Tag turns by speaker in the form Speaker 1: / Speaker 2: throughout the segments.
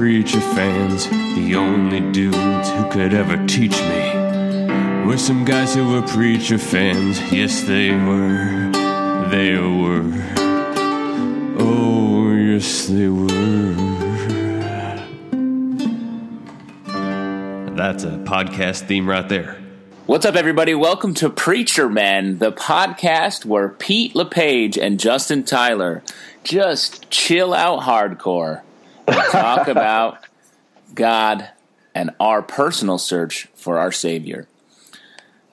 Speaker 1: preacher fans. The only dudes who could ever teach me were some guys who were preacher fans. Yes, they were. They were. Oh, yes, they were. That's a podcast theme right there.
Speaker 2: What's up, everybody? Welcome to Preacher Man, the podcast where Pete LePage and Justin Tyler just chill out hardcore talk about God and our personal search for our Savior.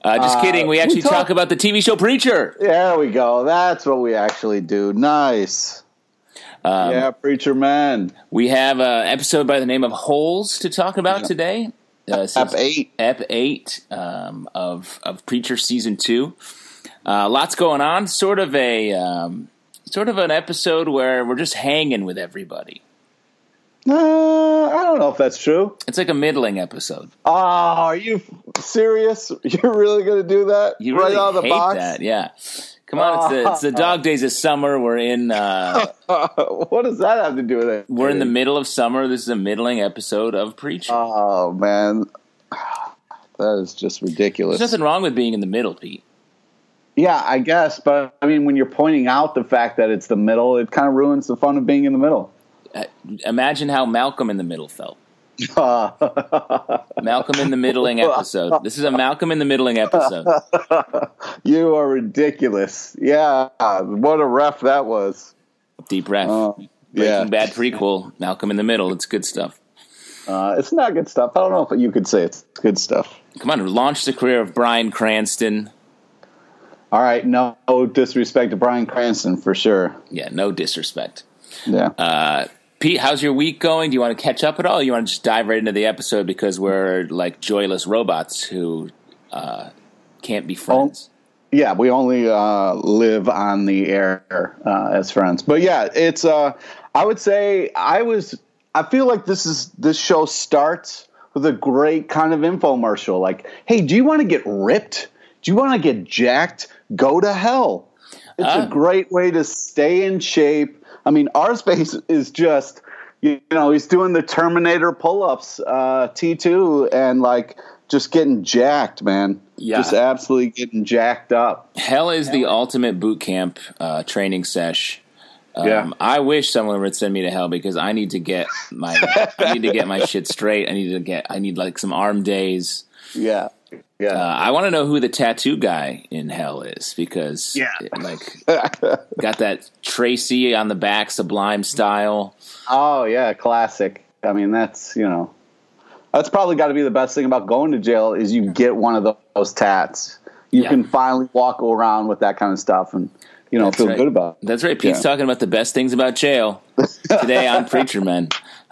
Speaker 2: Uh, just
Speaker 3: Uh,
Speaker 2: kidding. We
Speaker 3: we
Speaker 2: actually
Speaker 3: talk-
Speaker 2: talk about the TV show Preacher.
Speaker 3: There we go. That's what we actually do. Nice.
Speaker 2: Um,
Speaker 3: yeah, preacher man.
Speaker 2: We have an episode by the name of Holes to talk about today. Uh,
Speaker 3: ep eight,
Speaker 2: Ep eight um, of of Preacher season two. Uh, lots going on. Sort of a um, sort of an episode where we're just hanging with everybody.
Speaker 3: Uh, I don't know if that's true.
Speaker 2: It's like a middling episode.
Speaker 3: Oh, are you serious? You're really going to do that?
Speaker 2: You
Speaker 3: right
Speaker 2: really
Speaker 3: out of the
Speaker 2: hate
Speaker 3: box?
Speaker 2: that, yeah. Come on, it's the, it's the dog days of summer. We're in uh,
Speaker 3: what does that have to do with it?
Speaker 2: we're in the middle of summer. This is a middling episode of Preacher.
Speaker 3: Oh man, that is just ridiculous.
Speaker 2: There's nothing wrong with being in the middle, Pete.
Speaker 3: yeah, I guess, but I mean, when you're pointing out the fact that it's the middle, it kind of ruins the fun of being in the middle.
Speaker 2: Imagine how Malcolm in the Middle felt. Malcolm in the middling episode. This is a Malcolm in the middling episode.
Speaker 3: you are ridiculous. Yeah, what a ref that was.
Speaker 2: Deep breath.
Speaker 3: Uh,
Speaker 2: Breaking
Speaker 3: yeah.
Speaker 2: Bad prequel. Malcolm in the Middle. It's good stuff.
Speaker 3: Uh, it's not good stuff. I don't know if you could say it's good stuff.
Speaker 2: Come on, launch the career of Bryan Cranston.
Speaker 3: All right, no disrespect to Bryan Cranston for sure.
Speaker 2: Yeah, no disrespect.
Speaker 3: Yeah.
Speaker 2: Uh, Pete, how's your week going? Do you want to catch up at all? Or you want to just dive right into the episode because we're like joyless robots who uh, can't be friends?
Speaker 3: yeah, we only uh, live on the air uh, as friends. But yeah, it's. Uh, I would say I was. I feel like this is this show starts with a great kind of infomercial. Like, hey, do you want to get ripped? Do you want to get jacked? Go to hell. It's
Speaker 2: Ah.
Speaker 3: a great way to stay in shape. I mean, Arseface is just. You know, he's doing the Terminator pull-ups, uh, T2, and like just getting jacked, man.
Speaker 2: Yeah.
Speaker 3: Just absolutely getting jacked up.
Speaker 2: Hell is the ultimate boot camp uh, training sesh. Um,
Speaker 3: Yeah.
Speaker 2: I wish someone would send me to hell because I need to get my I need to get my shit straight. I need to get I need like some arm days.
Speaker 3: Yeah. Yeah.
Speaker 2: Uh, I want to know who the tattoo guy in hell is because
Speaker 3: Yeah.
Speaker 2: like got that Tracy on the back Sublime style.
Speaker 3: oh, yeah. Classic. I mean, that's, you know, that's probably got to be the best thing about going to jail is you get one of those tats. You
Speaker 2: Yeah.
Speaker 3: can finally walk around with that kind of stuff and, you know,
Speaker 2: That's
Speaker 3: feel
Speaker 2: right.
Speaker 3: good about it.
Speaker 2: That's right. Pete's
Speaker 3: Yeah.
Speaker 2: talking about the best things about jail today on Preacher Men.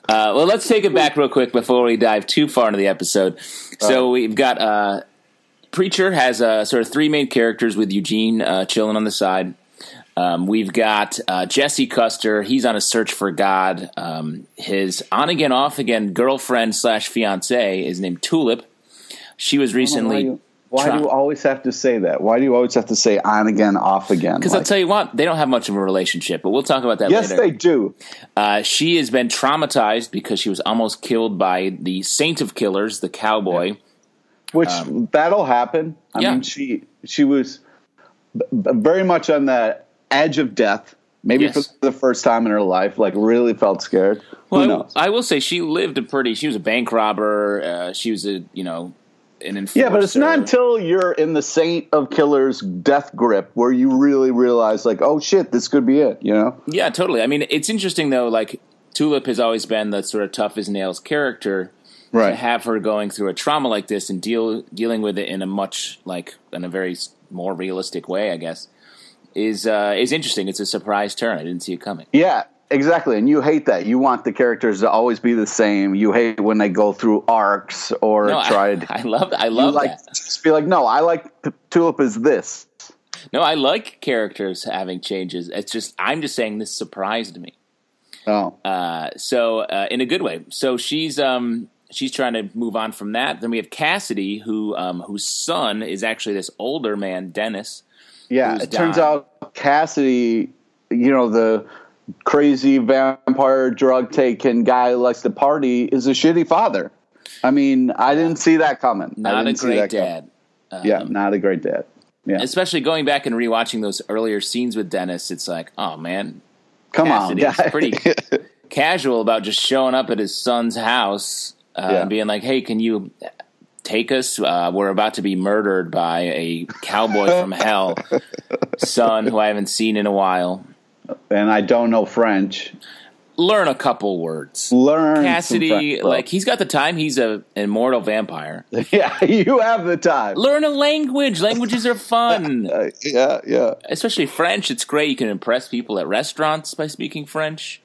Speaker 2: Uh, well, let's take it back real quick before we dive too far into the episode. So we've got uh, Preacher has uh, sort of three main characters with Eugene uh, chilling on the side. Um, we've got uh, Jesse Custer. He's on a search for God. Um, his on again, off again girlfriend slash fiance is named Tulip. She was recently.
Speaker 3: why do you always have to say that? Why do you always have to say on again, off again?
Speaker 2: Because I'll tell you what, they don't have much of a relationship, but we'll talk about that
Speaker 3: yes,
Speaker 2: later.
Speaker 3: they do.
Speaker 2: Uh, she has been traumatized because she was almost killed by the Saint of Killers, the cowboy.
Speaker 3: Which that'll happen. I
Speaker 2: Um, yeah.
Speaker 3: mean, she she was b- b- very much on the edge of death. Maybe
Speaker 2: Yes.
Speaker 3: for the first time in her life, like really felt scared.
Speaker 2: Well? I, I will say she lived a pretty. She was a bank robber. Uh, she was a you know
Speaker 3: yeah, but it's not until you're in the Saint of Killers death grip where you really realize, like, oh shit, this could be it. You know?
Speaker 2: Yeah, totally. I mean, it's interesting though. Like Tulip has always been the sort of tough as nails character. To have her going through a trauma like this and deal dealing with it in a much like in a very more realistic way, I guess, is uh, is interesting. It's a surprise turn. I didn't see it coming.
Speaker 3: Yeah, exactly. And you hate that. You want the characters to always be the same. You hate when they go through arcs or
Speaker 2: No, I-
Speaker 3: tried.
Speaker 2: I, love I
Speaker 3: you
Speaker 2: love
Speaker 3: like
Speaker 2: that.
Speaker 3: just be like, no, I like Tulip is this.
Speaker 2: No, I like characters having changes. It's just I'm just saying this surprised me.
Speaker 3: Oh,
Speaker 2: Uh, so uh, in a good way. So she's um she's trying to move on from that. Then we have Cassidy, who um whose son is actually this older man, Dennis.
Speaker 3: yeah. It turns out Cassidy, you know the crazy vampire drug taking guy who likes to party is a shitty father. I mean, I didn't see that coming. I
Speaker 2: Not a great
Speaker 3: that
Speaker 2: dad. Um,
Speaker 3: yeah, not a great dad. Yeah,
Speaker 2: Especially going back and rewatching those earlier scenes with Dennis, it's like, oh man,
Speaker 3: come on,
Speaker 2: Cassidy's
Speaker 3: guy.
Speaker 2: pretty casual about just showing up at his son's house uh,
Speaker 3: Yeah.
Speaker 2: and being like, "Hey, can you take us? Uh, we're about to be murdered by a cowboy from hell, son who I haven't seen in a while.
Speaker 3: and I don't know French.
Speaker 2: Learn a couple words."
Speaker 3: Learn
Speaker 2: Cassidy,
Speaker 3: French,
Speaker 2: like he's got the time. He's a immortal vampire.
Speaker 3: yeah, you have the time.
Speaker 2: Learn a language. Languages are fun,
Speaker 3: yeah, yeah.
Speaker 2: especially French. It's great. You can impress people at restaurants by speaking French.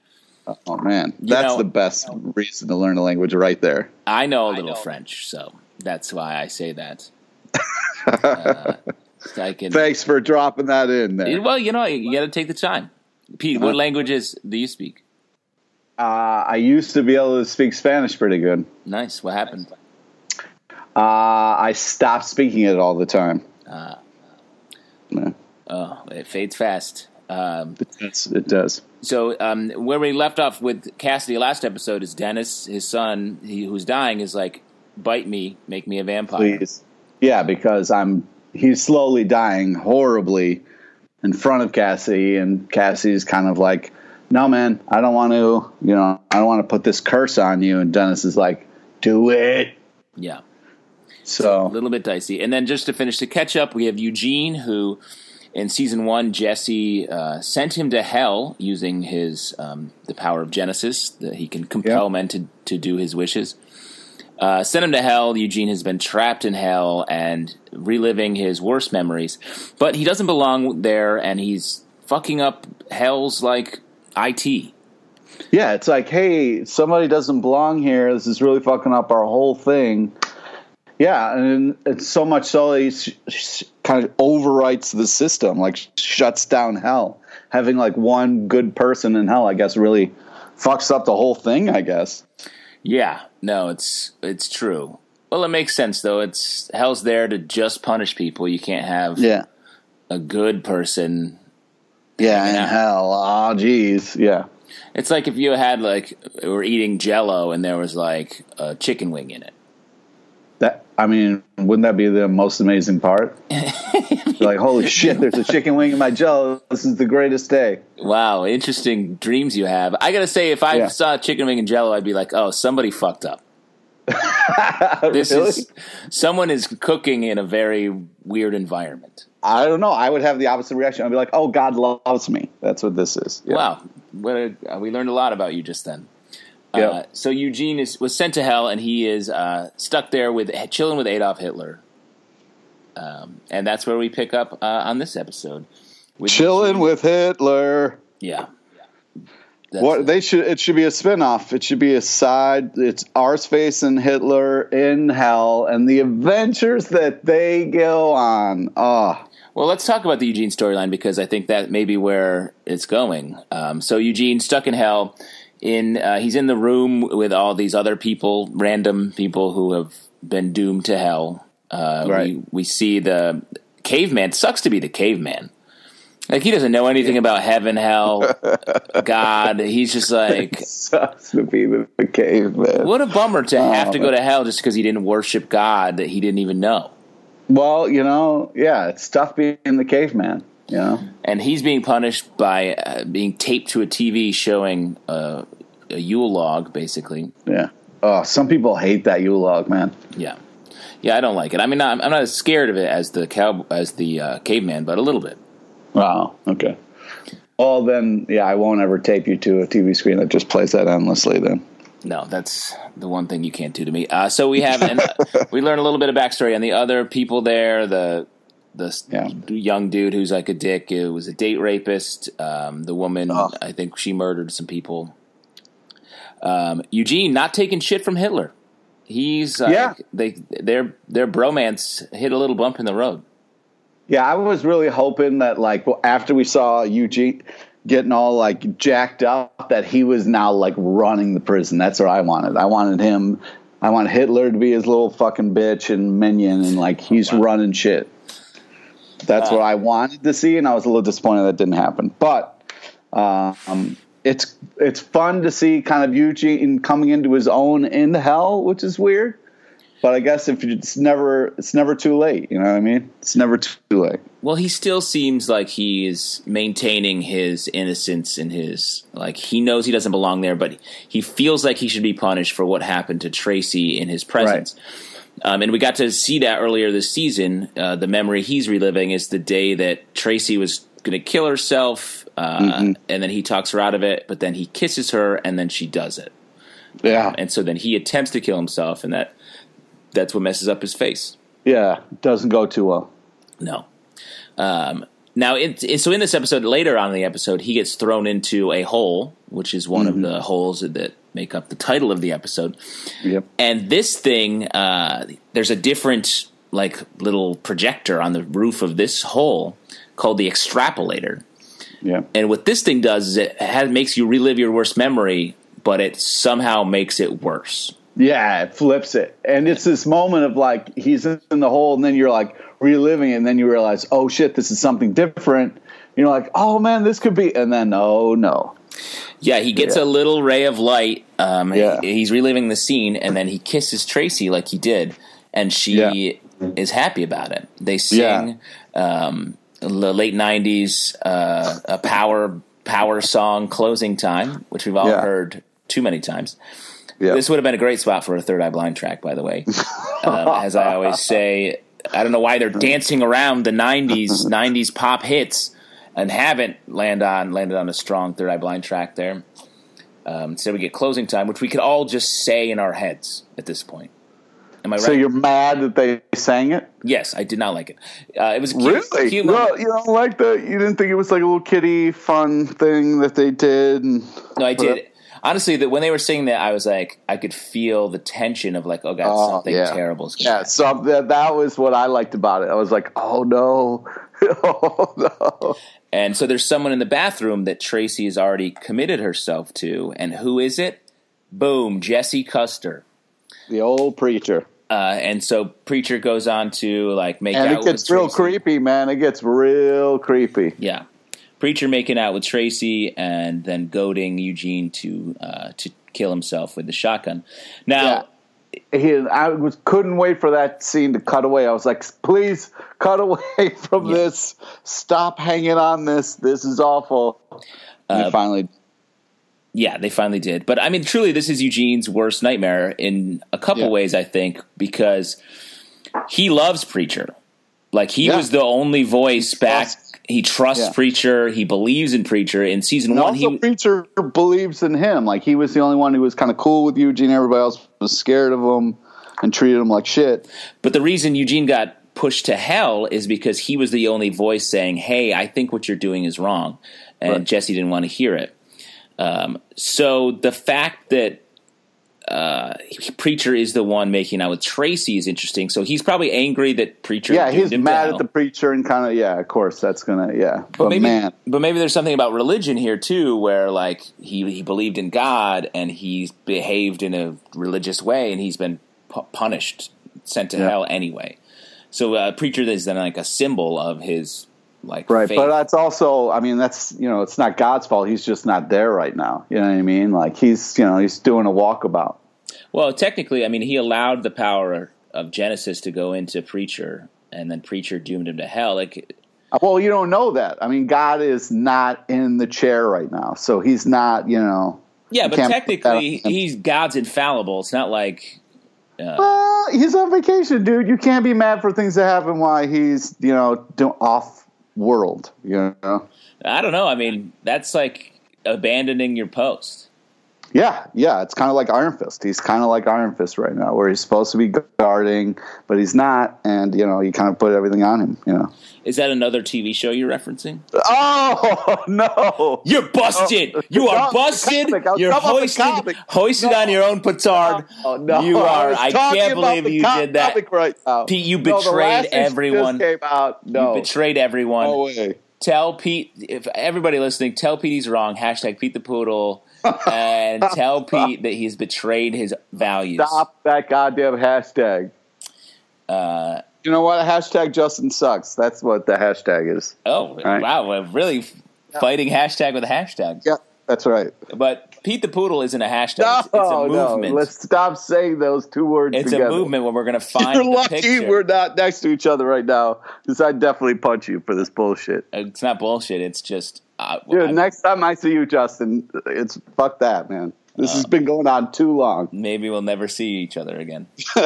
Speaker 3: Oh man, that's
Speaker 2: know-
Speaker 3: the best reason to learn a language right there.
Speaker 2: I know a little French, so that's why I say that. Uh, I can.
Speaker 3: Thanks for dropping that in there.
Speaker 2: Well, you know, you got to take the time. Pete, what languages do you speak?
Speaker 3: Uh, I used to be able to speak Spanish pretty good.
Speaker 2: Nice. What happened?
Speaker 3: Uh, I stopped speaking it all the time.
Speaker 2: Uh,
Speaker 3: Yeah,
Speaker 2: oh, it fades fast. Um,
Speaker 3: it's, it does.
Speaker 2: So, um, where we left off with Cassidy last episode is Dennis, his son, he, who's dying, is like, "Bite me, make me a vampire."
Speaker 3: Please, yeah, because I'm he's slowly dying horribly in front of Cassie, and Cassie's kind of like, "No, man, I don't want to. You know, I don't want to put this curse on you." And Dennis is like, "Do it."
Speaker 2: Yeah. a
Speaker 3: So a
Speaker 2: little bit dicey. And then just to finish the catch up, we have Eugene, who in season one, Jesse uh, sent him to hell using his um, the power of Genesis that he can compel men to to do his wishes. Uh, sent him to hell. Eugene has been trapped in hell and reliving his worst memories, but he doesn't belong there, and he's fucking up hell's like it.
Speaker 3: Yeah, it's like, hey, somebody doesn't belong here. This is really fucking up our whole thing. Yeah, and it's so much so he sh- sh- kind of overwrites the system, like shuts down hell. Having like one good person in hell, I guess, really fucks up the whole thing. I guess.
Speaker 2: Yeah, no, it's it's true. Well, it makes sense though. It's hell's there to just punish people. You can't have
Speaker 3: Yeah.
Speaker 2: a good person.
Speaker 3: Yeah, in hell. Oh, jeez. Yeah.
Speaker 2: It's like if you had like were eating Jello and there was like a chicken wing in it.
Speaker 3: I mean, wouldn't that be the most amazing part? like, holy shit! There's a chicken wing in my jello. This is the greatest day.
Speaker 2: Wow, interesting dreams you have. I gotta say, if I
Speaker 3: Yeah.
Speaker 2: saw chicken wing and Jello, I'd be like, oh, somebody fucked up. This
Speaker 3: Really?
Speaker 2: is someone is cooking in a very weird environment.
Speaker 3: I don't know. I would have the opposite reaction. I'd be like, "Oh, God loves me." That's what this is. Yeah.
Speaker 2: Wow, what a, we learned a lot about you just then.
Speaker 3: Yeah.
Speaker 2: Uh, so Eugene is was sent to hell, and he is uh, stuck there with chilling with Adolf Hitler, um, and that's where we pick up uh, on this episode. With
Speaker 3: Chilling with Hitler.
Speaker 2: yeah. That's
Speaker 3: What
Speaker 2: it.
Speaker 3: they should it should be a spin-off. It should be a side. It's Arseface and Hitler in hell and the adventures that they go on. Oh,
Speaker 2: Well, let's talk about the Eugene storyline because I think that may be where it's going. Um, so Eugene stuck in hell. In uh, he's in the room with all these other people, random people who have been doomed to hell. Uh,
Speaker 3: Right.
Speaker 2: we, we see the caveman. Sucks to be the caveman. Like he doesn't know anything about heaven, hell, God. He's just like,
Speaker 3: sucks to be the, the caveman.
Speaker 2: what a bummer to have
Speaker 3: Oh,
Speaker 2: to go to hell just because he didn't worship God that he didn't even know.
Speaker 3: Well, you know, yeah, it's tough being the caveman. Know,
Speaker 2: and he's being punished by uh, being taped to a TV showing uh, a Yule log, basically.
Speaker 3: yeah. Oh, some people hate that Yule log, man.
Speaker 2: Yeah, yeah, I don't like it. I mean, I'm, I'm not as scared of it as the cow as the uh, caveman, but a little bit.
Speaker 3: Wow. Okay. Well, then, yeah, I won't ever tape you to a TV screen that just plays that endlessly. Then.
Speaker 2: No, that's the one thing you can't do to me. Uh, so we have, and uh, we learn a little bit of backstory on the other people there. The the
Speaker 3: Yeah.
Speaker 2: young dude who's like a dick. It was a date rapist. Um, the woman,
Speaker 3: Oh.
Speaker 2: I think she murdered some people. Um, Eugene not taking shit from Hitler. He's like,
Speaker 3: Yeah.
Speaker 2: they their their bromance hit a little bump in the road.
Speaker 3: Yeah, I was really hoping that, like, well, after we saw Eugene getting all like jacked up, that he was now like running the prison. That's what I wanted. I wanted him. I want Hitler to be his little fucking bitch and minion, and like he's running shit. That's what I wanted to see, and I was a little disappointed that didn't happen. But um, it's it's fun to see kind of Eugene coming into his own in hell, which is weird. But I guess if it's never it's never too late, you know what I mean? It's never too late.
Speaker 2: Well, he still seems like he is maintaining his innocence and his like he knows he doesn't belong there, but he feels like he should be punished for what happened to Tracy in his presence. Right. Um, and we got to see that earlier this season. Uh, the memory he's reliving is the day that Tracy was going to kill herself, uh, mm-hmm. and then he talks her out of it. But then he kisses her, and then she does it.
Speaker 3: Yeah, um,
Speaker 2: and so then he attempts to kill himself, and that that's what messes up his face.
Speaker 3: Yeah, doesn't go too well.
Speaker 2: No. Um, now, it, it, so in this episode, later on in the episode, he gets thrown into a hole, which is one mm-hmm. of the holes that make up the title of the episode.
Speaker 3: Yep.
Speaker 2: And this thing, uh, there's a different like little projector on the roof of this hole called the extrapolator.
Speaker 3: Yeah.
Speaker 2: And what this thing does is it has, makes you relive your worst memory, but it somehow makes it worse.
Speaker 3: Yeah, it flips it. And it's this moment of like he's in the hole and then you're like reliving it and then you realize, "Oh shit, this is something different." You're like, "Oh man, this could be." And then oh no.
Speaker 2: Yeah, he gets yeah. a little ray of light. Um, yeah. He, he's reliving the scene and then he kisses Tracy like he did and she yeah. is happy about it. They sing um, the late 90s uh, a power power song closing time, which we've all heard too many times. This would have been a great spot for a Third Eye Blind track, by the way. um, as I always say, I don't know why they're dancing around the '90s '90s pop hits and haven't land on landed on a strong Third Eye Blind track there. Um, so we get closing time, which we could all just say in our heads at this point. Am I right?
Speaker 3: So you're mad that they sang it?
Speaker 2: Yes, I did not like it. Uh, it was
Speaker 3: cute, really cute no, you don't like that. You didn't think it was like a little kiddie fun thing that they did. And
Speaker 2: no, I did honestly, that when they were singing that, I was like, I could feel the tension of like, oh god, oh, something yeah. terrible is going
Speaker 3: Yeah, so that, that was what I liked about it. I was like, oh no, oh no.
Speaker 2: And so there's someone in the bathroom that Tracy has already committed herself to, and who is it? Boom, Jesse Custer,
Speaker 3: the old preacher.
Speaker 2: Uh, and so preacher goes on to like make
Speaker 3: and
Speaker 2: out. With Tracy.
Speaker 3: And it gets real creepy, man. It gets real creepy.
Speaker 2: Yeah. Preacher making out with Tracy and then goading Eugene to uh, to kill himself with the shotgun. Now,
Speaker 3: yeah. He, I was couldn't wait for that scene to cut away. I was like, please cut away from yeah. this. Stop hanging on this. This is awful. Uh, finally.
Speaker 2: Yeah, they finally did. But I mean, truly, this is Eugene's worst nightmare in a couple yeah. ways. I think because he loves Preacher. Like he yeah. was the only voice back he trusts yeah. Preacher. He believes in Preacher. In season
Speaker 3: and
Speaker 2: one, he
Speaker 3: Preacher believes in him. Like he was the only one who was kind of cool with Eugene. Everybody else was scared of him and treated him like shit.
Speaker 2: But the reason Eugene got pushed to hell is because he was the only voice saying, "Hey, I think what you're doing is wrong," and right. Jesse didn't want to hear it. Um, so the fact that uh, preacher is the one making out with Tracy is interesting. So he's probably angry that preacher.
Speaker 3: Yeah, he's mad at the preacher and kind of yeah. Of course, that's gonna yeah. But,
Speaker 2: but maybe,
Speaker 3: man,
Speaker 2: but maybe there's something about religion here too, where like he he believed in God and he's behaved in a religious way, and he's been pu- punished, sent to yeah. hell anyway. So uh, preacher is then like a symbol of his like
Speaker 3: right faith. but that's also i mean that's you know it's not god's fault he's just not there right now you know what i mean like he's you know he's doing a walkabout
Speaker 2: well, technically, I mean, he allowed the power of Genesis to go into Preacher, and then Preacher doomed him to hell. Like,
Speaker 3: well, you don't know that. I mean, God is not in the chair right now, so he's not. You know.
Speaker 2: Yeah, but technically, he's God's infallible. It's not like.
Speaker 3: Uh, well, he's on vacation, dude. You can't be mad for things that happen while he's, you know, off world. You know.
Speaker 2: I don't know. I mean, that's like abandoning your post.
Speaker 3: Yeah, yeah, it's kind of like Iron Fist. He's kind of like Iron Fist right now, where he's supposed to be guarding, but he's not, and you know, you kind of put everything on him. You know,
Speaker 2: is that another TV show you're referencing?
Speaker 3: Oh no,
Speaker 2: you're busted. Oh, you are busted. You're hoisted, hoisted no. on your own petard. No, no. You are. I, I can't believe you did that. Right. Pete, you betrayed everyone.
Speaker 3: Came out. No.
Speaker 2: You betrayed everyone.
Speaker 3: No way.
Speaker 2: Tell Pete, if everybody listening, tell Pete he's wrong. Hashtag Pete the Poodle and tell Pete that he's betrayed his values.
Speaker 3: Stop that goddamn hashtag.
Speaker 2: Uh,
Speaker 3: you know what? Hashtag Justin sucks. That's what the hashtag is.
Speaker 2: Oh right? wow! We're really fighting hashtag with a hashtag.
Speaker 3: Yeah, That's right.
Speaker 2: But Pete the Poodle isn't a hashtag. it's, it's a
Speaker 3: No, no. Let's stop saying those two words
Speaker 2: it's
Speaker 3: together.
Speaker 2: a movement where we're going to find
Speaker 3: You're lucky
Speaker 2: picture.
Speaker 3: we're not next to each other right now, because I'd definitely punch you for this bullshit.
Speaker 2: It's not bullshit. It's just uh,
Speaker 3: Dude,
Speaker 2: I-
Speaker 3: next time I see you, Justin, it's fuck that, man. This
Speaker 2: Uh,
Speaker 3: has been going on too long.
Speaker 2: maybe we'll never see each other again.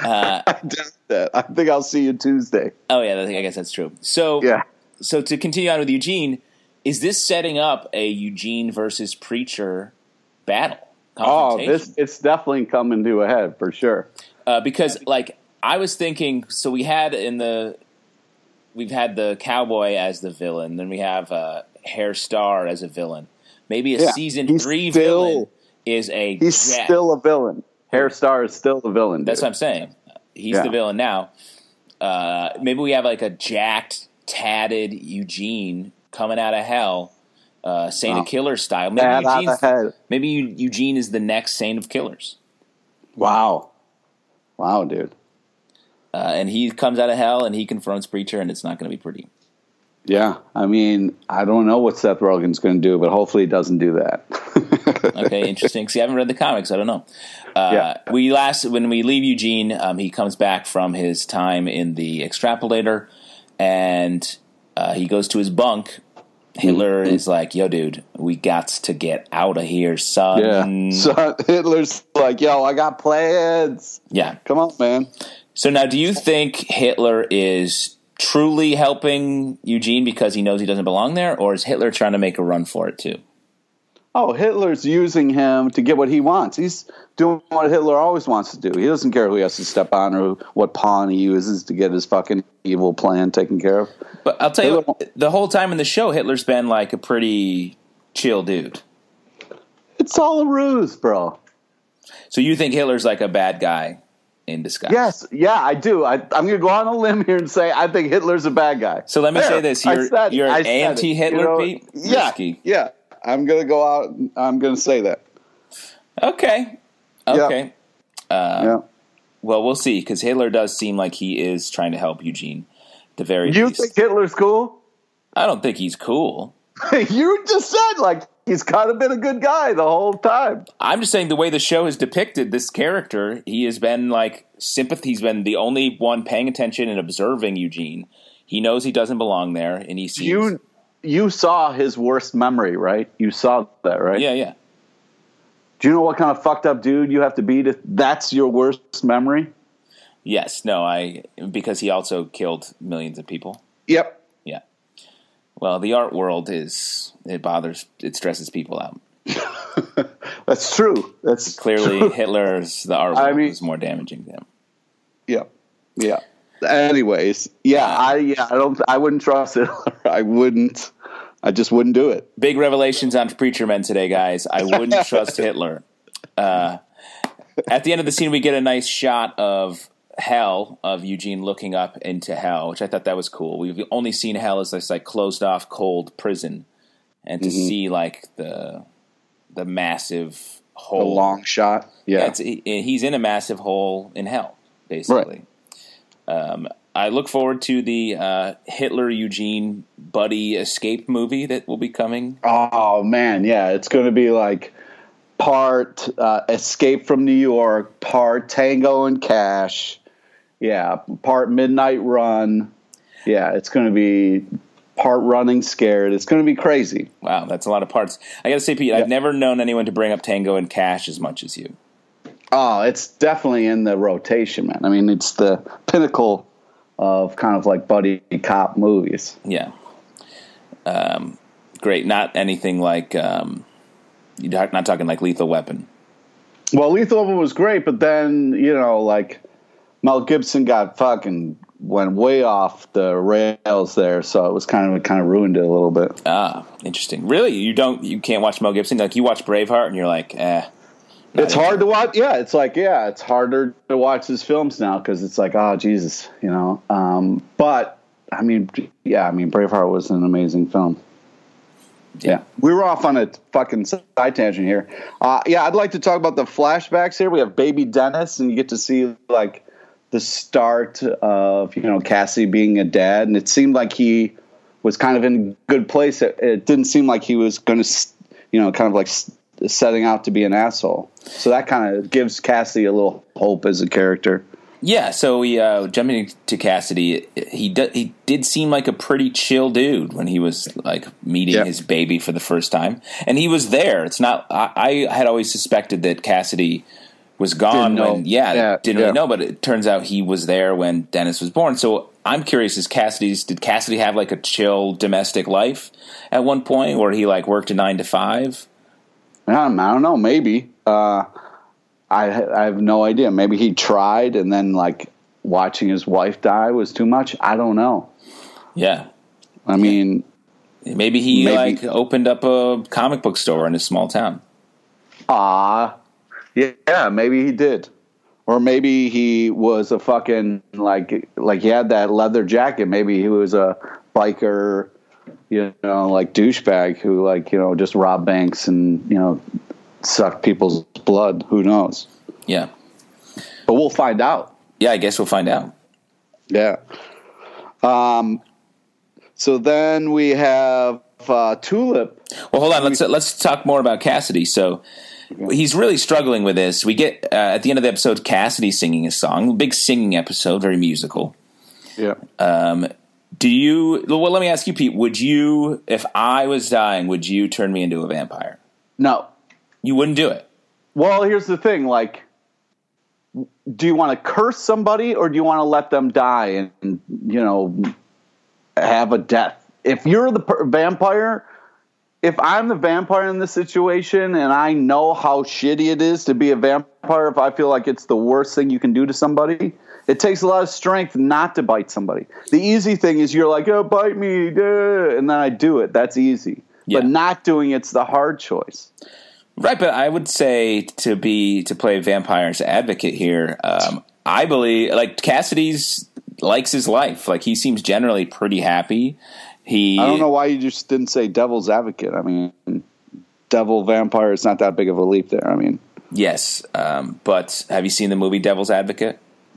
Speaker 3: I doubt that. I think I'll see you Tuesday.
Speaker 2: Oh yeah, I think I guess that's true. So
Speaker 3: Yeah.
Speaker 2: so to continue on with Eugene, is this setting up a Eugene versus Preacher battle?
Speaker 3: Oh, this it's definitely coming to a head for sure.
Speaker 2: uh, because like I was thinking, so we had in the we've had the cowboy as the villain, then we have uh, Herr Starr as a villain. Maybe a
Speaker 3: Yeah,
Speaker 2: season three
Speaker 3: still-
Speaker 2: villain is a
Speaker 3: He's
Speaker 2: jack-
Speaker 3: still a villain. Herr Starr is still a villain.
Speaker 2: That's what I'm saying. He's
Speaker 3: Yeah.
Speaker 2: the villain now. Uh, maybe we have like a jacked, tatted Eugene coming out of hell, uh, Saint
Speaker 3: Oh.
Speaker 2: of Killers style. Maybe
Speaker 3: Bad on the
Speaker 2: Eugene's-
Speaker 3: head.
Speaker 2: maybe Eugene is the next Saint of Killers.
Speaker 3: Wow. Wow, dude.
Speaker 2: Uh, and he comes out of hell and he confronts Preacher, and it's not going to be pretty.
Speaker 3: Yeah. I mean, I don't know what Seth Rogen's going to do, but hopefully he doesn't do that.
Speaker 2: Okay, interesting. See, I haven't read the comics. I don't know. Uh,
Speaker 3: Yeah.
Speaker 2: We last when we leave Eugene, um, he comes back from his time in the extrapolator, and uh, he goes to his bunk. Hitler
Speaker 3: Mm-hmm.
Speaker 2: is like, "Yo, dude, we got to get out of here, son."
Speaker 3: yeah. So Hitler's like, yo, I got plans.
Speaker 2: yeah.
Speaker 3: Come on, man.
Speaker 2: So now, do you think Hitler is truly helping Eugene because he knows he doesn't belong there, or is Hitler trying to make a run for it too?
Speaker 3: Oh, Hitler's using him to get what he wants. He's doing what Hitler always wants to do. He doesn't care who he has to step on or what pawn he uses to get his fucking evil plan taken care of.
Speaker 2: But I'll tell you,
Speaker 3: Hitler-
Speaker 2: what, the whole time in the show, Hitler's been like a pretty chill dude.
Speaker 3: It's all a ruse, bro.
Speaker 2: So you think Hitler's like a bad guy in disguise?
Speaker 3: Yes, yeah, I do. I, I'm going to go on a limb here and say I think Hitler's a bad guy.
Speaker 2: So let me
Speaker 3: There,
Speaker 2: say this: you're
Speaker 3: said
Speaker 2: you're
Speaker 3: I said it.
Speaker 2: anti-Hitler,
Speaker 3: You know,
Speaker 2: Pete.
Speaker 3: Yeah,
Speaker 2: Risky.
Speaker 3: yeah. I'm going to go out. I'm going to say that.
Speaker 2: Okay. Okay.
Speaker 3: Uh, yeah.
Speaker 2: Well, we'll see because Hitler does seem like he is trying to help Eugene. The very
Speaker 3: You
Speaker 2: least.
Speaker 3: think Hitler's cool?
Speaker 2: I don't think he's cool.
Speaker 3: you just said like he's kind of been a good guy the whole time.
Speaker 2: I'm just saying the way the show has depicted this character, he has been like sympathy. He's been the only one paying attention and observing Eugene. He knows he doesn't belong there, and he sees
Speaker 3: You you saw his worst memory, right? You saw that, right?
Speaker 2: yeah, yeah.
Speaker 3: Do you know what kind of fucked up dude you have to be to that's your worst memory?
Speaker 2: Yes, no, I because he also killed millions of people.
Speaker 3: Yep.
Speaker 2: Well, the art world is it bothers it stresses people out.
Speaker 3: That's true. That's
Speaker 2: Clearly, Hitler's the art world I
Speaker 3: mean-
Speaker 2: is more damaging to him.
Speaker 3: Yeah. Yeah. Anyways, yeah, I yeah, I don't I wouldn't trust it. I wouldn't I just wouldn't do it.
Speaker 2: Big revelations on Preacher Men today, guys. I wouldn't trust Hitler. Uh, at the end of the scene, we get a nice shot of hell of Eugene looking up into hell, which I thought that was cool. We've only seen hell as this like closed off, cold prison, and to
Speaker 3: Mm-hmm.
Speaker 2: see like the the massive hole.
Speaker 3: long shot.
Speaker 2: Yeah,
Speaker 3: Yeah.
Speaker 2: he's in a massive hole in hell, basically. Um, I look forward to the uh, Hitler Eugene buddy escape movie that will be coming.
Speaker 3: Oh man, yeah, it's going to be like part uh, Escape from New York, part Tango and Cash, yeah, part Midnight Run. Yeah, it's going to be part Running Scared. It's going to be crazy.
Speaker 2: Wow, that's a lot of parts. I got to say, Pete, I've never known anyone to bring up Tango and Cash as much as you.
Speaker 3: Oh, it's definitely in the rotation, man. I mean, it's the pinnacle of kind of like buddy cop movies.
Speaker 2: Yeah. Um, great. Not anything like um, you're not talking like Lethal Weapon.
Speaker 3: Well, Lethal Weapon was great, but then you know, like Mel Gibson got fucking went way off the rails there, so it was kind of it kind of ruined it a little bit.
Speaker 2: Ah, interesting. Really, you don't you can't watch Mel Gibson like you watch Braveheart and you're like, eh.
Speaker 3: It's hard to watch. Yeah, it's like yeah, it's harder to watch his films now because it's like oh Jesus, you know. Um, but I mean, yeah, I mean Braveheart was an amazing film. Yeah, we were off on a fucking side tangent here. Uh, yeah, I'd like to talk about the flashbacks here. We have Baby Dennis, and you get to see like the start of you know Cassie being a dad, and it seemed like he was kind of in a good place. It, it didn't seem like he was going to, you know, kind of like setting out to be an asshole. So that kind of gives Cassidy a little hope as a character.
Speaker 2: Yeah, so we uh, jumping to Cassidy. He d- he did seem like a pretty chill dude when he was like meeting yeah. his baby for the first time, and he was there. It's not. I, I had always suspected that Cassidy was gone when yeah, yeah didn't yeah. really know, but it turns out he was there when Dennis was born. So I'm curious: is Cassidy's did Cassidy have like a chill domestic life at one point, where he like worked a nine to five?
Speaker 3: I don't, I don't know. Maybe. Uh, I I have no idea. Maybe he tried and then like watching his wife die was too much. I don't know.
Speaker 2: Yeah.
Speaker 3: I mean,
Speaker 2: maybe he maybe, like opened up a comic book store in a small town.
Speaker 3: Ah, yeah, maybe he did. Or maybe he was a fucking like like he had that leather jacket. Maybe he was a biker, you know, like douchebag who like you know just robbed banks and you know suck people's blood. Who knows?
Speaker 2: Yeah.
Speaker 3: But we'll find out.
Speaker 2: Yeah, I guess we'll find out.
Speaker 3: Yeah. Um. So then we have uh, Tulip.
Speaker 2: Well, hold on. Let's let's talk more about Cassidy. So he's really struggling with this. We get uh, at the end of the episode Cassidy singing a song, big singing episode, very musical.
Speaker 3: Yeah.
Speaker 2: Um. Do you? Well, let me ask you, Pete. Would you, if I was dying, would you turn me into a vampire?
Speaker 3: No.
Speaker 2: You wouldn't do it.
Speaker 3: Well, here's the thing like do you want to curse somebody or do you want to let them die and you know have a death? If you're the per- vampire, if I'm the vampire in this situation and I know how shitty it is to be a vampire, if I feel like it's the worst thing you can do to somebody, it takes a lot of strength not to bite somebody. The easy thing is you're like, oh, bite me, and then I do it. That's easy. Yeah. But not doing it's the hard choice.
Speaker 2: Right, but I would say to be to play vampire's advocate here. Um, I believe like Cassidy's likes his life. Like he seems generally pretty happy. He
Speaker 3: I don't know why you just didn't say devil's advocate. I mean, devil vampire is not that big of a leap there. I mean,
Speaker 2: yes, um, but have you seen the movie Devil's Advocate?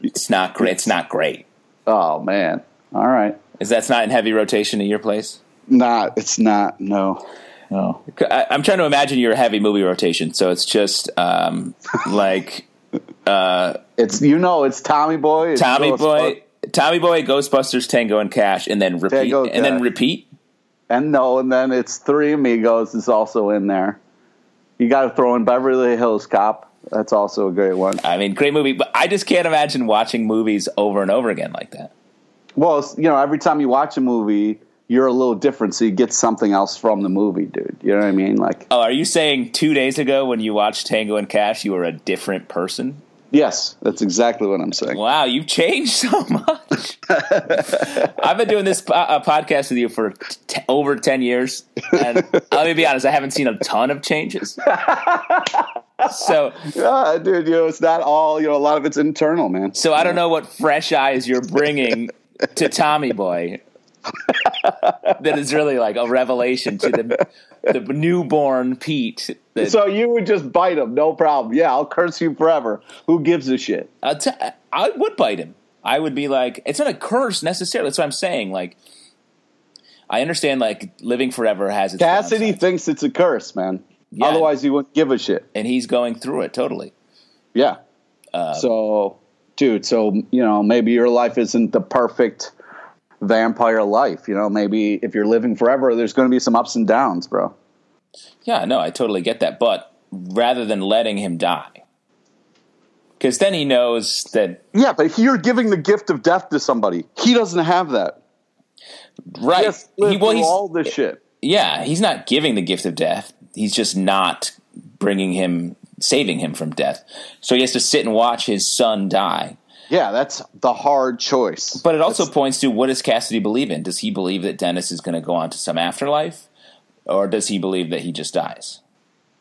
Speaker 2: it's not great. It's not great.
Speaker 3: Oh man! All right.
Speaker 2: Is that's not in heavy rotation at your place?
Speaker 3: Not. It's not. No. No.
Speaker 2: I, am trying to imagine your heavy movie rotation. So it's just um, like uh,
Speaker 3: it's you know it's Tommy Boy,
Speaker 2: it's Tommy Boy, Tommy Boy, Ghostbusters, Tango and Cash, and then repeat, Tango, and then repeat.
Speaker 3: And no, and then it's Three Amigos is also in there. You got to throw in Beverly Hills Cop. That's also a great one.
Speaker 2: I mean, great movie, but I just can't imagine watching movies over and over again like that.
Speaker 3: Well, you know, every time you watch a movie, you're a little different, so you get something else from the movie, dude. You know what I mean? Like,
Speaker 2: oh, are you saying two days ago when you watched Tango and Cash, you were a different person?
Speaker 3: Yes, that's exactly what I'm saying.
Speaker 2: Wow, you've changed so much. I've been doing this uh, podcast with you for t- over ten years, and let me be honest, I haven't seen a ton of changes. so,
Speaker 3: yeah, dude, you know, it's not all. You know, a lot of it's internal, man.
Speaker 2: So I don't know what fresh eyes you're bringing to Tommy Boy that is really like a revelation to the the newborn Pete.
Speaker 3: That, so you would just bite him, no problem. Yeah, I'll curse you forever. Who gives a shit?
Speaker 2: T- I would bite him. I would be like, it's not a curse necessarily. That's what I'm saying. Like, I understand. Like, living forever has its.
Speaker 3: Cassidy thinks it's a curse, man. Yeah, Otherwise, he wouldn't give a shit.
Speaker 2: And he's going through it totally.
Speaker 3: Yeah. Um, so, dude, so you know, maybe your life isn't the perfect vampire life. You know, maybe if you're living forever, there's going to be some ups and downs, bro.
Speaker 2: Yeah, no, I totally get that. But rather than letting him die, because then he knows that.
Speaker 3: Yeah, but if you're giving the gift of death to somebody, he doesn't have that.
Speaker 2: Right.
Speaker 3: He, well, he's all this shit.
Speaker 2: Yeah, he's not giving the gift of death. He's just not bringing him, saving him from death. So he has to sit and watch his son die
Speaker 3: yeah, that's the hard choice.
Speaker 2: But it also that's, points to what does Cassidy believe in? Does he believe that Dennis is going to go on to some afterlife, or does he believe that he just dies?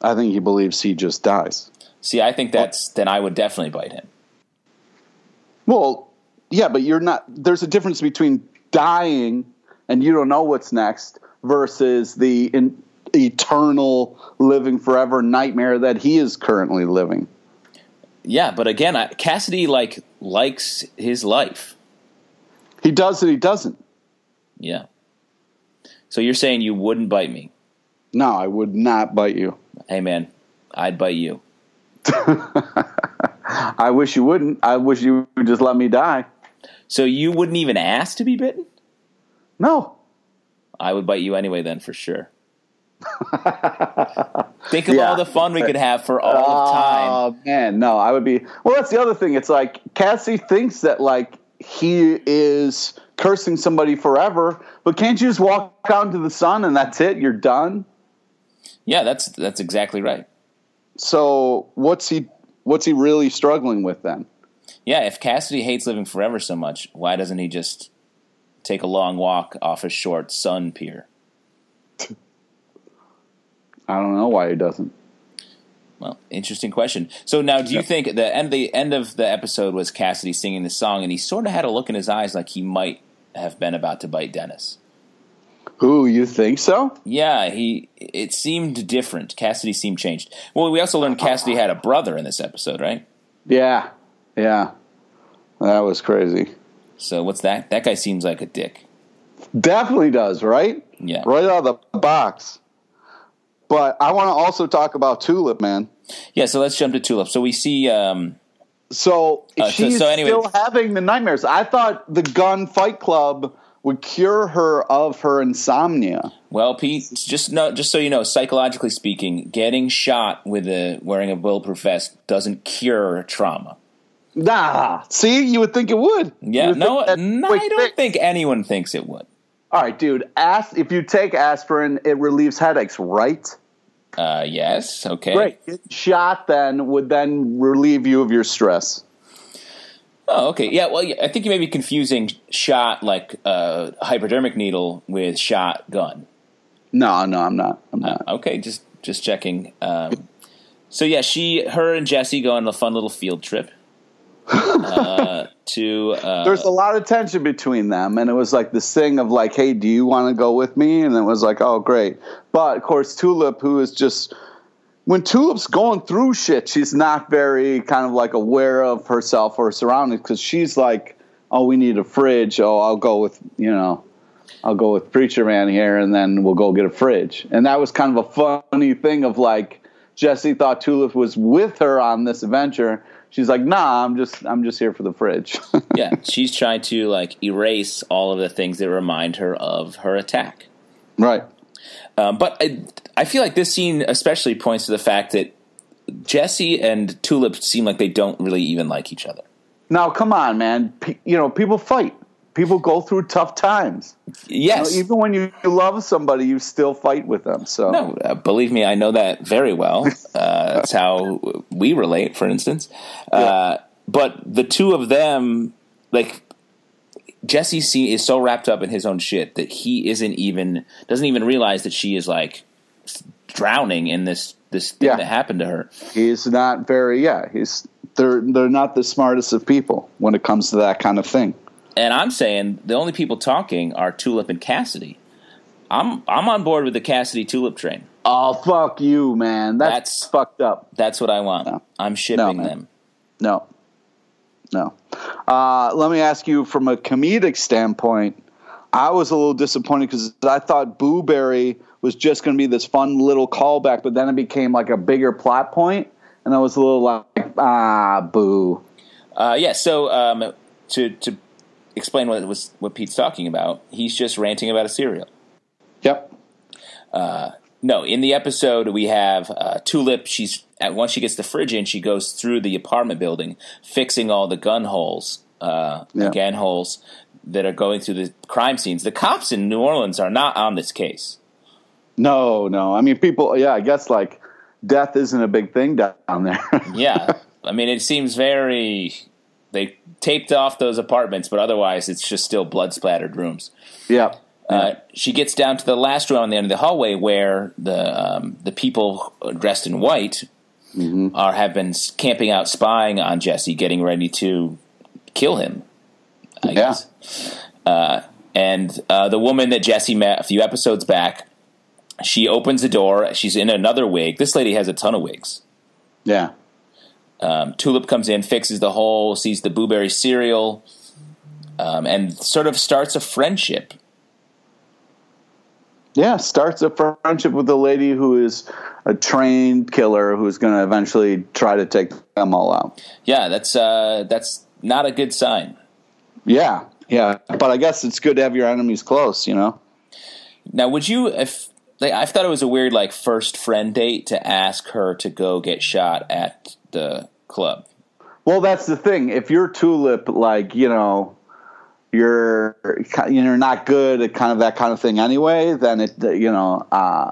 Speaker 3: I think he believes he just dies.
Speaker 2: See, I think that's then I would definitely bite him.
Speaker 3: Well, yeah, but you're not. There's a difference between dying and you don't know what's next versus the in, eternal living forever nightmare that he is currently living.
Speaker 2: Yeah, but again, I, Cassidy like likes his life.
Speaker 3: He does and he doesn't.
Speaker 2: Yeah. So you're saying you wouldn't bite me?
Speaker 3: No, I would not bite you.
Speaker 2: Hey, man, I'd bite you.
Speaker 3: I wish you wouldn't. I wish you would just let me die.
Speaker 2: So you wouldn't even ask to be bitten?
Speaker 3: No.
Speaker 2: I would bite you anyway, then for sure. Think of
Speaker 3: Yeah.
Speaker 2: all the fun we could have for all of oh, time.
Speaker 3: Oh man, no, I would be. Well, that's the other thing. It's like Cassie thinks that like he is cursing somebody forever, but can't you just walk out into the sun and that's it? You're done.
Speaker 2: Yeah, that's that's exactly right.
Speaker 3: So what's he? What's he really struggling with then?
Speaker 2: Yeah, if Cassidy hates living forever so much, why doesn't he just take a long walk off a short sun pier?
Speaker 3: I don't know why he doesn't.
Speaker 2: Well, interesting question. So now, do you think the end the end of the episode was Cassidy singing the song, and he sort of had a look in his eyes like he might have been about to bite Dennis?
Speaker 3: Who you think so?
Speaker 2: Yeah, he. It seemed different. Cassidy seemed changed. Well, we also learned Cassidy had a brother in this episode, right?
Speaker 3: Yeah, yeah. That was crazy.
Speaker 2: So what's that? That guy seems like a dick.
Speaker 3: Definitely does, right?
Speaker 2: Yeah.
Speaker 3: Right out of the box. But I want to also talk about Tulip, man.
Speaker 2: Yeah. So let's jump to Tulip. So we see. Um,
Speaker 3: So
Speaker 2: Uh, so-
Speaker 3: she's
Speaker 2: so anyway-
Speaker 3: still having the nightmares. I thought the gun fight club would cure her of her insomnia.
Speaker 2: well, Pete, just no, just so you know, psychologically speaking, getting shot with a wearing a bulletproof vest doesn't cure trauma.
Speaker 3: Nah, see, you would think it would.
Speaker 2: Yeah. No, no, I don't
Speaker 3: fix.
Speaker 2: think anyone thinks it would.
Speaker 3: All right, dude. As- if you take aspirin, it relieves headaches, right?
Speaker 2: Uh, yes. Okay.
Speaker 3: Great. Shot then would then relieve you of your stress.
Speaker 2: Oh, okay. Yeah. Well, yeah, I think you may be confusing shot like uh, hypodermic needle with shotgun.
Speaker 3: No, no, I'm not. I'm not.
Speaker 2: Okay, just just checking. Um, so yeah, she, her, and Jesse go on a fun little field trip uh, to. Uh,
Speaker 3: There's a lot of tension between them, and it was like this thing of like, "Hey, do you want to go with me?" And it was like, "Oh, great." But of course, Tulip, who is just when Tulip's going through shit, she's not very kind of like aware of herself or her surroundings because she's like, "Oh, we need a fridge. Oh, I'll go with you know." I'll go with Preacher Man here, and then we'll go get a fridge. And that was kind of a funny thing of like Jesse thought Tulip was with her on this adventure. She's like, "Nah, I'm just I'm just here for the fridge."
Speaker 2: yeah, she's trying to like erase all of the things that remind her of her attack.
Speaker 3: right.
Speaker 2: Um, but I, I feel like this scene especially points to the fact that Jesse and Tulip seem like they don't really even like each other.
Speaker 3: Now, come on, man. P- you know, people fight. People go through tough times. You know,
Speaker 2: Yes.
Speaker 3: even when you love somebody, you still fight with them. So,
Speaker 2: No, uh, believe me, I know that very well. Uh, that's how we relate, for instance. Uh, but the two of them, like Jesse, C is so wrapped up in his own shit that he isn't even doesn't even realize that she is like drowning in this this thing
Speaker 3: Yeah.
Speaker 2: that happened to her.
Speaker 3: he's not very. Yeah, he's they're they're not the smartest of people when it comes to that kind of thing.
Speaker 2: And I'm saying the only people talking are Tulip and Cassidy. I'm I'm on board with the Cassidy Tulip train.
Speaker 3: Oh fuck you, man. That's,
Speaker 2: That's-
Speaker 3: fucked up.
Speaker 2: That's what I want.
Speaker 3: No.
Speaker 2: I'm shipping
Speaker 3: man.
Speaker 2: them.
Speaker 3: No, no. Uh, let me ask you from a comedic standpoint. I was a little disappointed because I thought Boo Berry was just going to be this fun little callback, but then it became like a bigger plot point, and I was a little like, ah, Boo.
Speaker 2: Uh, yeah. So um, to to explain what it was what Pete's talking about, he's just ranting about a cereal.
Speaker 3: Yep.
Speaker 2: No, in the episode we have uh, Tulip. She's at once she gets the fridge in, she goes through the apartment building, fixing all the gun holes, uh,
Speaker 3: Yeah.
Speaker 2: gun holes that are going through the crime scenes. The cops in New Orleans are not on this case.
Speaker 3: No, no. I mean, people. Yeah, I guess like death isn't a big thing down there.
Speaker 2: Yeah, I mean it seems very. They taped off those apartments, but otherwise it's just still blood splattered rooms.
Speaker 3: yeah.
Speaker 2: Uh, she gets down to the last room on the end of the hallway where the um, the people dressed in white are have been camping out, spying on Jesse, getting ready to kill him. I
Speaker 3: Yeah.
Speaker 2: guess. Uh, and uh, the woman that Jesse met a few episodes back, she opens the door. She's in another wig. This lady has a ton of wigs.
Speaker 3: Yeah.
Speaker 2: Um, Tulip comes in, fixes the hole, sees the Booberry cereal, um, and sort of starts a friendship
Speaker 3: Yeah, starts a friendship with a lady who is a trained killer who's going to eventually try to take them all out.
Speaker 2: Yeah, that's uh, that's not a good sign.
Speaker 3: Yeah, yeah, but I guess it's good to have your enemies close, you know.
Speaker 2: Now, would you if like, I thought it was a weird like first friend date to ask her to go get shot at the club.
Speaker 3: Well, that's the thing. If you're Tulip, like you know, you're you're not good at kind of that kind of thing anyway. Then it, you know, uh,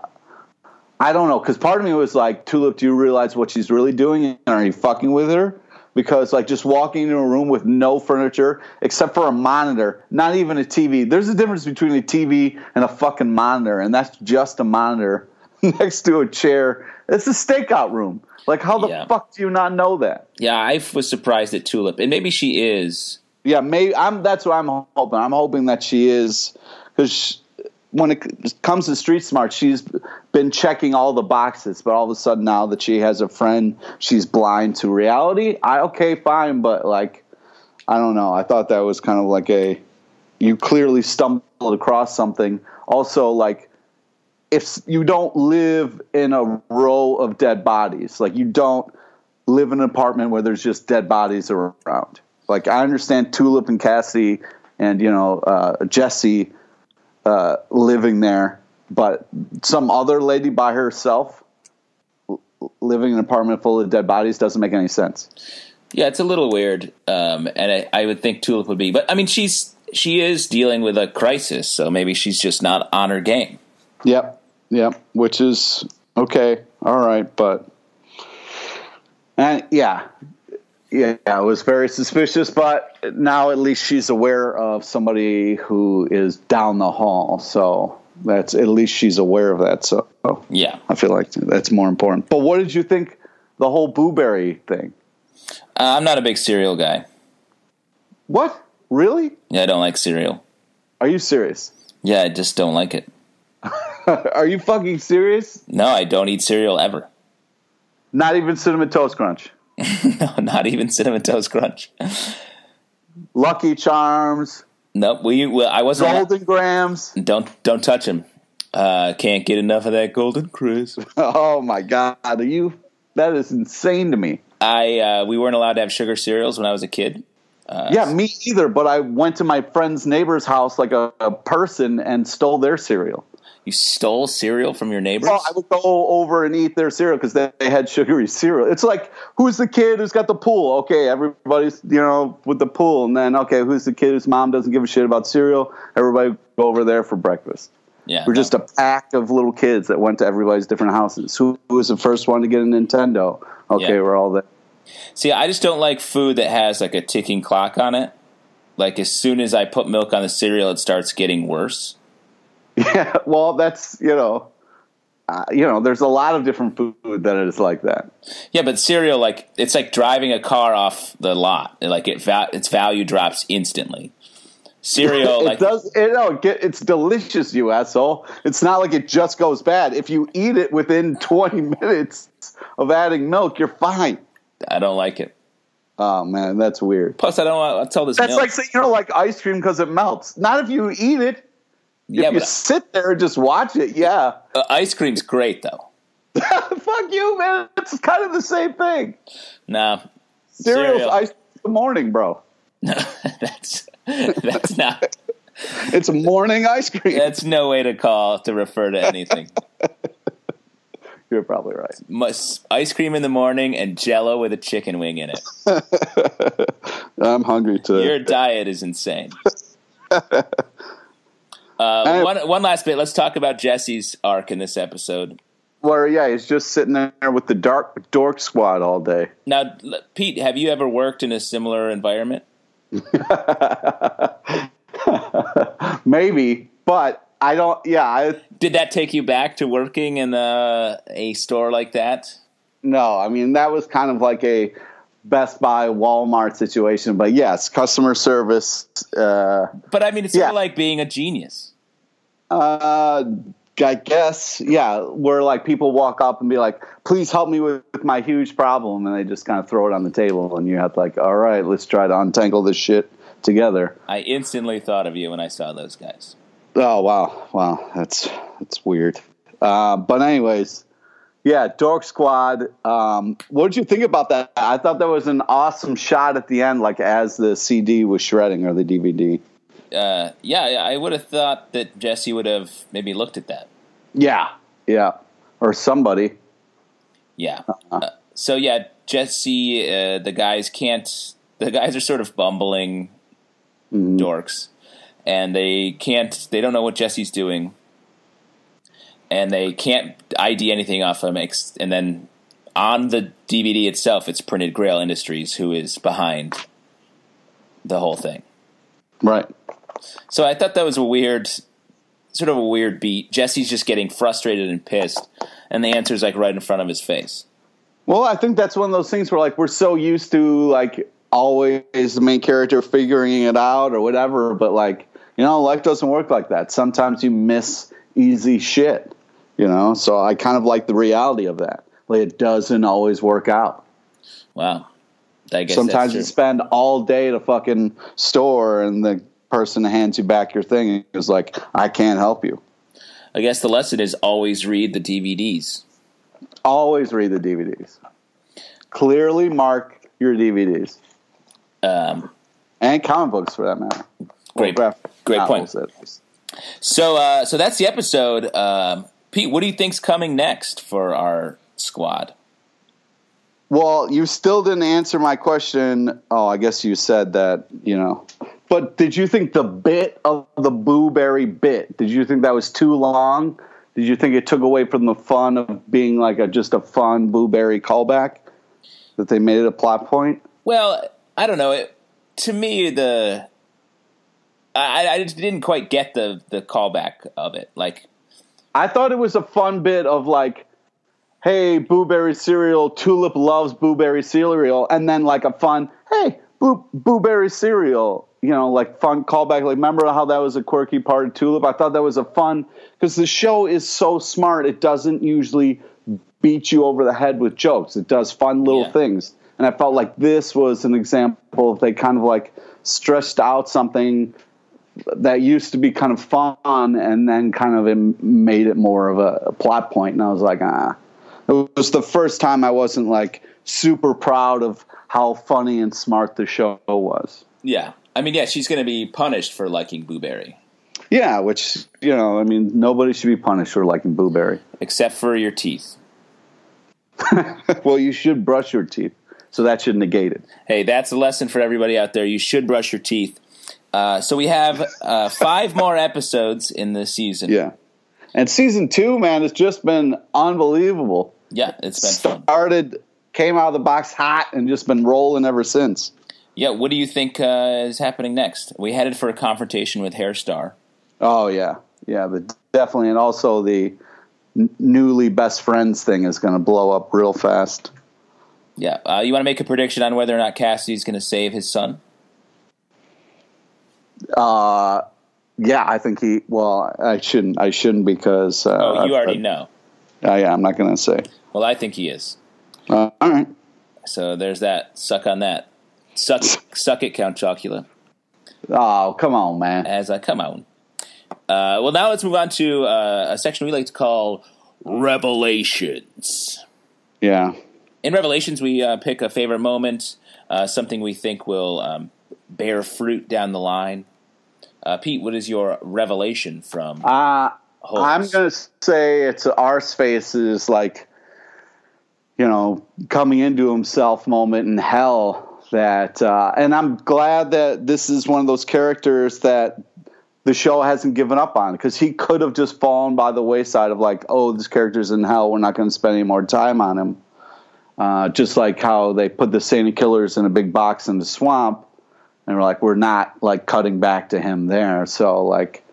Speaker 3: I don't know. Because part of me was like, Tulip, do you realize what she's really doing? And are you fucking with her? Because like just walking into a room with no furniture except for a monitor, not even a TV. There's a difference between a TV and a fucking monitor, and that's just a monitor next to a chair. It's a stakeout room. Like, how the
Speaker 2: Yeah.
Speaker 3: fuck do you not know that?
Speaker 2: Yeah, I was surprised at Tulip, and maybe she is.
Speaker 3: Yeah, maybe I'm. That's what I'm hoping. I'm hoping that she is because when it comes to street smart, she's been checking all the boxes, but all of a sudden now that she has a friend, she's blind to reality. I okay, fine, but like, I don't know. I thought that was kind of like a you clearly stumbled across something. Also, like if you don't live in a row of dead bodies, like you don't live in an apartment where there's just dead bodies around. Like I understand Tulip and Cassie and you know uh, Jesse uh, living there, but some other lady by herself l- living in an apartment full of dead bodies doesn't make any sense.
Speaker 2: Yeah, it's a little weird, um, and I, I would think Tulip would be, but I mean, she's she is dealing with a crisis, so maybe she's just not on her game.
Speaker 3: Yep, yep. Which is okay, all right, but and yeah, yeah, it was very suspicious. But now at least she's aware of somebody who is down the hall, so that's at least she's aware of that. So
Speaker 2: Yeah,
Speaker 3: I feel like that's more important. But what did you think the whole Booberry thing?
Speaker 2: uh, I'm not a big cereal guy.
Speaker 3: What really?
Speaker 2: Yeah, I don't like cereal.
Speaker 3: Are you serious?
Speaker 2: Yeah, I just don't like it.
Speaker 3: Are you fucking serious?
Speaker 2: No, I don't eat cereal ever.
Speaker 3: Not even cinnamon toast crunch,
Speaker 2: no, not even cinnamon toast crunch.
Speaker 3: Lucky Charms,
Speaker 2: Nope, we. Well, I wasn't.
Speaker 3: Golden Grahams.
Speaker 2: Don't don't touch him. Uh, can't get enough of that golden crisp.
Speaker 3: Oh my god, are you? That is insane to me.
Speaker 2: I uh, we weren't allowed to have sugar cereals when I was a kid.
Speaker 3: yeah, me either. But I went to my friend's neighbor's house like a, a person and stole their cereal.
Speaker 2: You stole cereal from your neighbors.
Speaker 3: Well, I would go over and eat their cereal because they, they had sugary cereal. It's like who's the kid who's got the pool? Okay, everybody's you know with the pool, and then okay, who's the kid whose mom doesn't give a shit about cereal? Everybody go over there for breakfast.
Speaker 2: yeah,
Speaker 3: We're just a pack of little kids that went to everybody's different houses. Who, who was the first one to get a Nintendo? Okay,
Speaker 2: Yeah.
Speaker 3: we're all there.
Speaker 2: See, I just don't like food that has like a ticking clock on it. Like as soon as I put milk on the cereal, it starts getting worse.
Speaker 3: Yeah, well, that's you know, uh, you know, there's a lot of different food that is like that.
Speaker 2: Yeah, but cereal, like it's like driving a car off the lot. Like it, va- its value drops instantly. Cereal,
Speaker 3: it
Speaker 2: like
Speaker 3: does. It, no, it get, it's delicious, you asshole. It's not like it just goes bad. If you eat it within 20 minutes of adding milk, you're fine.
Speaker 2: I don't like it.
Speaker 3: Oh man, that's weird.
Speaker 2: Plus, I don't want to tell this
Speaker 3: That's
Speaker 2: milk.
Speaker 3: like saying you don't like ice cream because it melts. Not if you eat it.
Speaker 2: Yeah,
Speaker 3: if you
Speaker 2: but
Speaker 3: sit there and just watch it, yeah.
Speaker 2: uh, ice cream's great though.
Speaker 3: Fuck you, man. It's kind of the same thing.
Speaker 2: No,
Speaker 3: Cereal's
Speaker 2: Cereal.
Speaker 3: ice the morning, bro.
Speaker 2: no, that's that's not.
Speaker 3: It's morning ice cream.
Speaker 2: That's no way to call to refer to anything.
Speaker 3: You're probably right.
Speaker 2: Must, ice cream in the morning and Jello with a chicken wing in it.
Speaker 3: I'm hungry too.
Speaker 2: Your diet is insane. Uh, one one last bit. Let's talk about Jesse's arc in this episode.
Speaker 3: Well, yeah, he's just sitting there with the dark dork squad all day.
Speaker 2: Now, Pete, have you ever worked in a similar environment?
Speaker 3: Maybe, but I don't. Yeah, I
Speaker 2: Did that take you back to working in a, a store like that?
Speaker 3: no. I mean, that was kind of like a Best Buy, Walmart situation. But yes, customer service. Uh,
Speaker 2: But I mean, it's sort of like being a genius.
Speaker 3: Uh, I guess, yeah, where like people walk up and be like, "Please help me with, my huge problem," and they just kind of throw it on the table, and you have to like, "All right, let's try to untangle this shit together."
Speaker 2: I instantly thought of you when I saw those guys.
Speaker 3: Oh wow, wow, that's that's weird. Uh, but anyways, yeah, Dork Squad. Um, what did you think about that? I thought that was an awesome shot at the end, like as the CD was shredding or the DVD.
Speaker 2: Uh, yeah, I would have thought that Jesse would have maybe looked at that.
Speaker 3: Yeah, yeah, or somebody.
Speaker 2: Yeah. Uh, so yeah, Jesse, uh, the guys can't. The guys are sort of bumbling
Speaker 3: Mhm.
Speaker 2: dorks, and they can't. They don't know what Jesse's doing, and they can't ID anything off him. ex- And then on the DVD itself, it's printed Grail Industries, who is behind the whole thing.
Speaker 3: Right.
Speaker 2: So I thought that was a weird, sort of a weird beat. Jesse's just getting frustrated and pissed, and the answer's like right in front of his face.
Speaker 3: Well, I think that's one of those things where like we're so used to like always the main character figuring it out or whatever, but like you know, life doesn't work like that. Sometimes you miss easy shit, you know. So I kind of like the reality of that. Like it doesn't always work out.
Speaker 2: Wow. I guess
Speaker 3: Sometimes you spend all day at a fucking store and the person hands you back your thing and is like, I can't help you.
Speaker 2: I guess the lesson is always read the DVDs.
Speaker 3: Always read the DVDs. Clearly mark your DVDs.
Speaker 2: Um,
Speaker 3: and comic books for that matter.
Speaker 2: Great- great point. so, uh, so that's the episode. Um, Pete, what do you think's coming next for our squad?
Speaker 3: Well, you still didn't answer my question. Oh, I guess you said that, you know. But did you think the bit of the Booberry bit, did you think that was too long? Did you think it took away from the fun of being like a just a fun Booberry callback? That they made it a plot point?
Speaker 2: Well, I don't know. It, to me, the I, I just didn't quite get the the callback of it. Like,
Speaker 3: I thought it was a fun bit of like, hey, Booberry cereal, Tulip loves Booberry cereal, and then like a fun, hey, Boo Booberry cereal, you know, like fun callback. Like, remember how that was a quirky part of Tulip? I thought that was a fun because the show is so smart. It doesn't usually beat you over the head with jokes. It does fun little
Speaker 2: Yeah.
Speaker 3: things, and I felt like this was an example of they kind of like stressed out something that used to be kind of fun and then kind of made it more of a, a plot point and i was like ah it was the first time i wasn't like super proud of how funny and smart the show was
Speaker 2: yeah, I mean, yeah, she's going to be punished for liking Booberry,
Speaker 3: yeah which you know i mean nobody should be punished for liking Booberry
Speaker 2: except for your teeth.
Speaker 3: well you should brush your teeth so that should negate it
Speaker 2: Hey, that's a lesson for everybody out there. You should brush your teeth. Uh, so we have uh, five more episodes in the season.
Speaker 3: yeah and season two man has just been unbelievable
Speaker 2: yeah, it's been fun.
Speaker 3: started came out of the box hot and just been rolling ever since
Speaker 2: Yeah, what do you think uh, is happening next? We headed for a confrontation with Herr Starr.
Speaker 3: Oh yeah, yeah, but definitely, and also the n- newly best friends thing is going to blow up real fast.
Speaker 2: Yeah, uh, you want to make a prediction on whether or not Cassidy's going to save his son?
Speaker 3: Uh, yeah, I think he. Well, I shouldn't. I shouldn't because. Uh,
Speaker 2: Oh, you already
Speaker 3: but-
Speaker 2: know.
Speaker 3: Uh, yeah, I'm not going to say.
Speaker 2: Well, I think he is.
Speaker 3: Uh, all right.
Speaker 2: So there's that. Suck on that. Suck, suck it, Count Chocula.
Speaker 3: Oh, come on, man.
Speaker 2: As I come on. Uh, well, now let's move on to uh, a section we like to call Revelations.
Speaker 3: Yeah.
Speaker 2: In Revelations, we uh, pick a favorite moment, uh, something we think will um, bear fruit down the line. Uh, Pete, what is your revelation from
Speaker 3: Uh? I'm going to say it's Arseface's like, you know, coming into himself moment in hell. That, uh, and I'm glad that this is one of those characters that the show hasn't given up on because he could have just fallen by the wayside of like, oh, this character's in hell. We're not going to spend any more time on him. Uh, just like how they put the Saint of Killers in a big box in the swamp, and we're like, we're not like cutting back to him there. So like,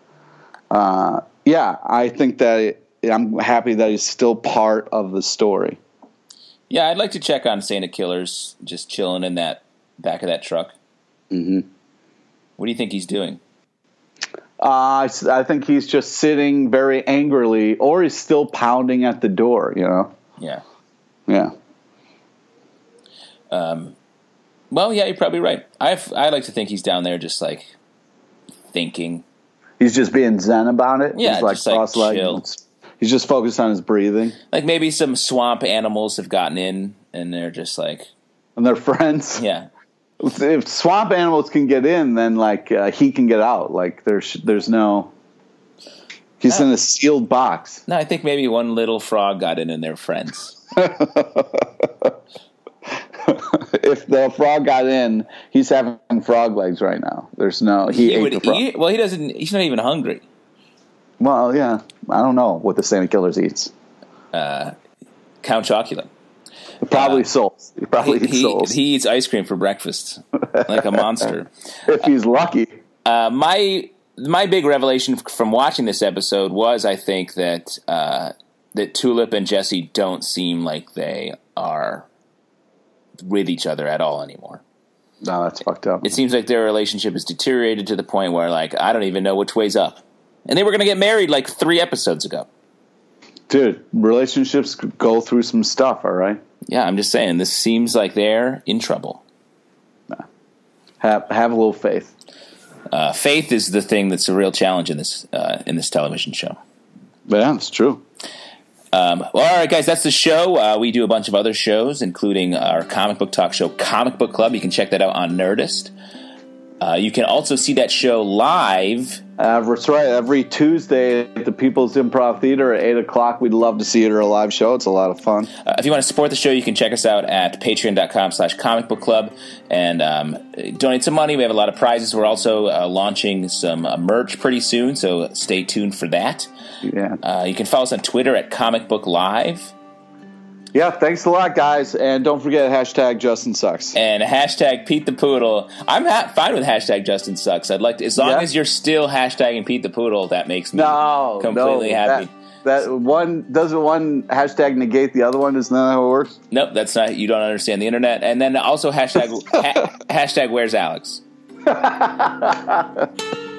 Speaker 3: uh, yeah, I think that it, I'm happy that he's still part of the story.
Speaker 2: Yeah, I'd like to check on Saint of Killers just chilling in that back of that truck.
Speaker 3: Mhm.
Speaker 2: What do you think he's doing?
Speaker 3: Uh, I think he's just sitting very angrily, or he's still pounding at the door. You know,
Speaker 2: Yeah.
Speaker 3: yeah.
Speaker 2: Well, yeah, you're probably right. I I like to think he's down there just like thinking.
Speaker 3: He's just being zen about it.
Speaker 2: Yeah,
Speaker 3: he's like
Speaker 2: just, like,
Speaker 3: cross-legged.
Speaker 2: chill.
Speaker 3: He's just focused on his breathing,
Speaker 2: Like maybe some swamp animals have gotten in, and they're just like,
Speaker 3: and they're friends.
Speaker 2: yeah,
Speaker 3: If swamp animals can get in, then like uh, he can get out. Like there's there's no. He's in a sealed box.
Speaker 2: no, I think maybe one little frog got in, and they're friends.
Speaker 3: if the frog got in, he's having frog legs right now. There's no he,
Speaker 2: He
Speaker 3: ate
Speaker 2: would
Speaker 3: the frog.
Speaker 2: Well, he doesn't. He's not even hungry.
Speaker 3: Well, yeah, I don't know what the Saint of Killers eats.
Speaker 2: Uh, Count Chocula.
Speaker 3: Probably souls. He probably
Speaker 2: He,
Speaker 3: eats
Speaker 2: he,
Speaker 3: souls
Speaker 2: he eats ice cream for breakfast, like a monster.
Speaker 3: if he's lucky.
Speaker 2: Uh, my my big revelation from watching this episode was, I think that uh, that Tulip and Jesse don't seem like they are with each other at all anymore.
Speaker 3: No, that's fucked up.
Speaker 2: It seems like their relationship has deteriorated to the point where, like, I don't even know which way's up. And they were going to get married like three episodes ago.
Speaker 3: Dude, relationships go through some stuff. All right,
Speaker 2: Yeah, I'm just saying, this seems like they're in trouble.
Speaker 3: have have a little faith.
Speaker 2: Uh, faith is the thing that's a real challenge in this uh, in this television show.
Speaker 3: Yeah, it's true.
Speaker 2: Um, well, all right, guys, that's the show. Uh, we do a bunch of other shows, including our comic book talk show, Comic Book Club. You can check that out on Nerdist. Uh, you can also see that show live.
Speaker 3: Uh, that's right. Every Tuesday at the People's Improv Theater at eight o'clock. We'd love to see it or a live show. It's a lot of fun.
Speaker 2: Uh, if you want to support the show, you can check us out at patreon.com slash comic book club and um, donate some money. We have a lot of prizes. We're also uh, launching some uh, merch pretty soon, so stay tuned for that.
Speaker 3: Yeah,
Speaker 2: Uh, you can follow us on Twitter at Comic Book Live
Speaker 3: yeah. Thanks a lot, guys, and don't forget hashtag Justin sucks.
Speaker 2: and hashtag Pete the Poodle. I'm ha- fine with hashtag Justin Sucks. I'd like to, as long
Speaker 3: Yeah.
Speaker 2: as you're still hashtagging Pete the Poodle, that makes me
Speaker 3: No,
Speaker 2: completely
Speaker 3: no,
Speaker 2: happy.
Speaker 3: That, that one doesn't one hashtag negate the other one. Isn't that how it works?
Speaker 2: Nope, that's not. You don't understand the internet. And then also hashtag ha- hashtag Where's Alex.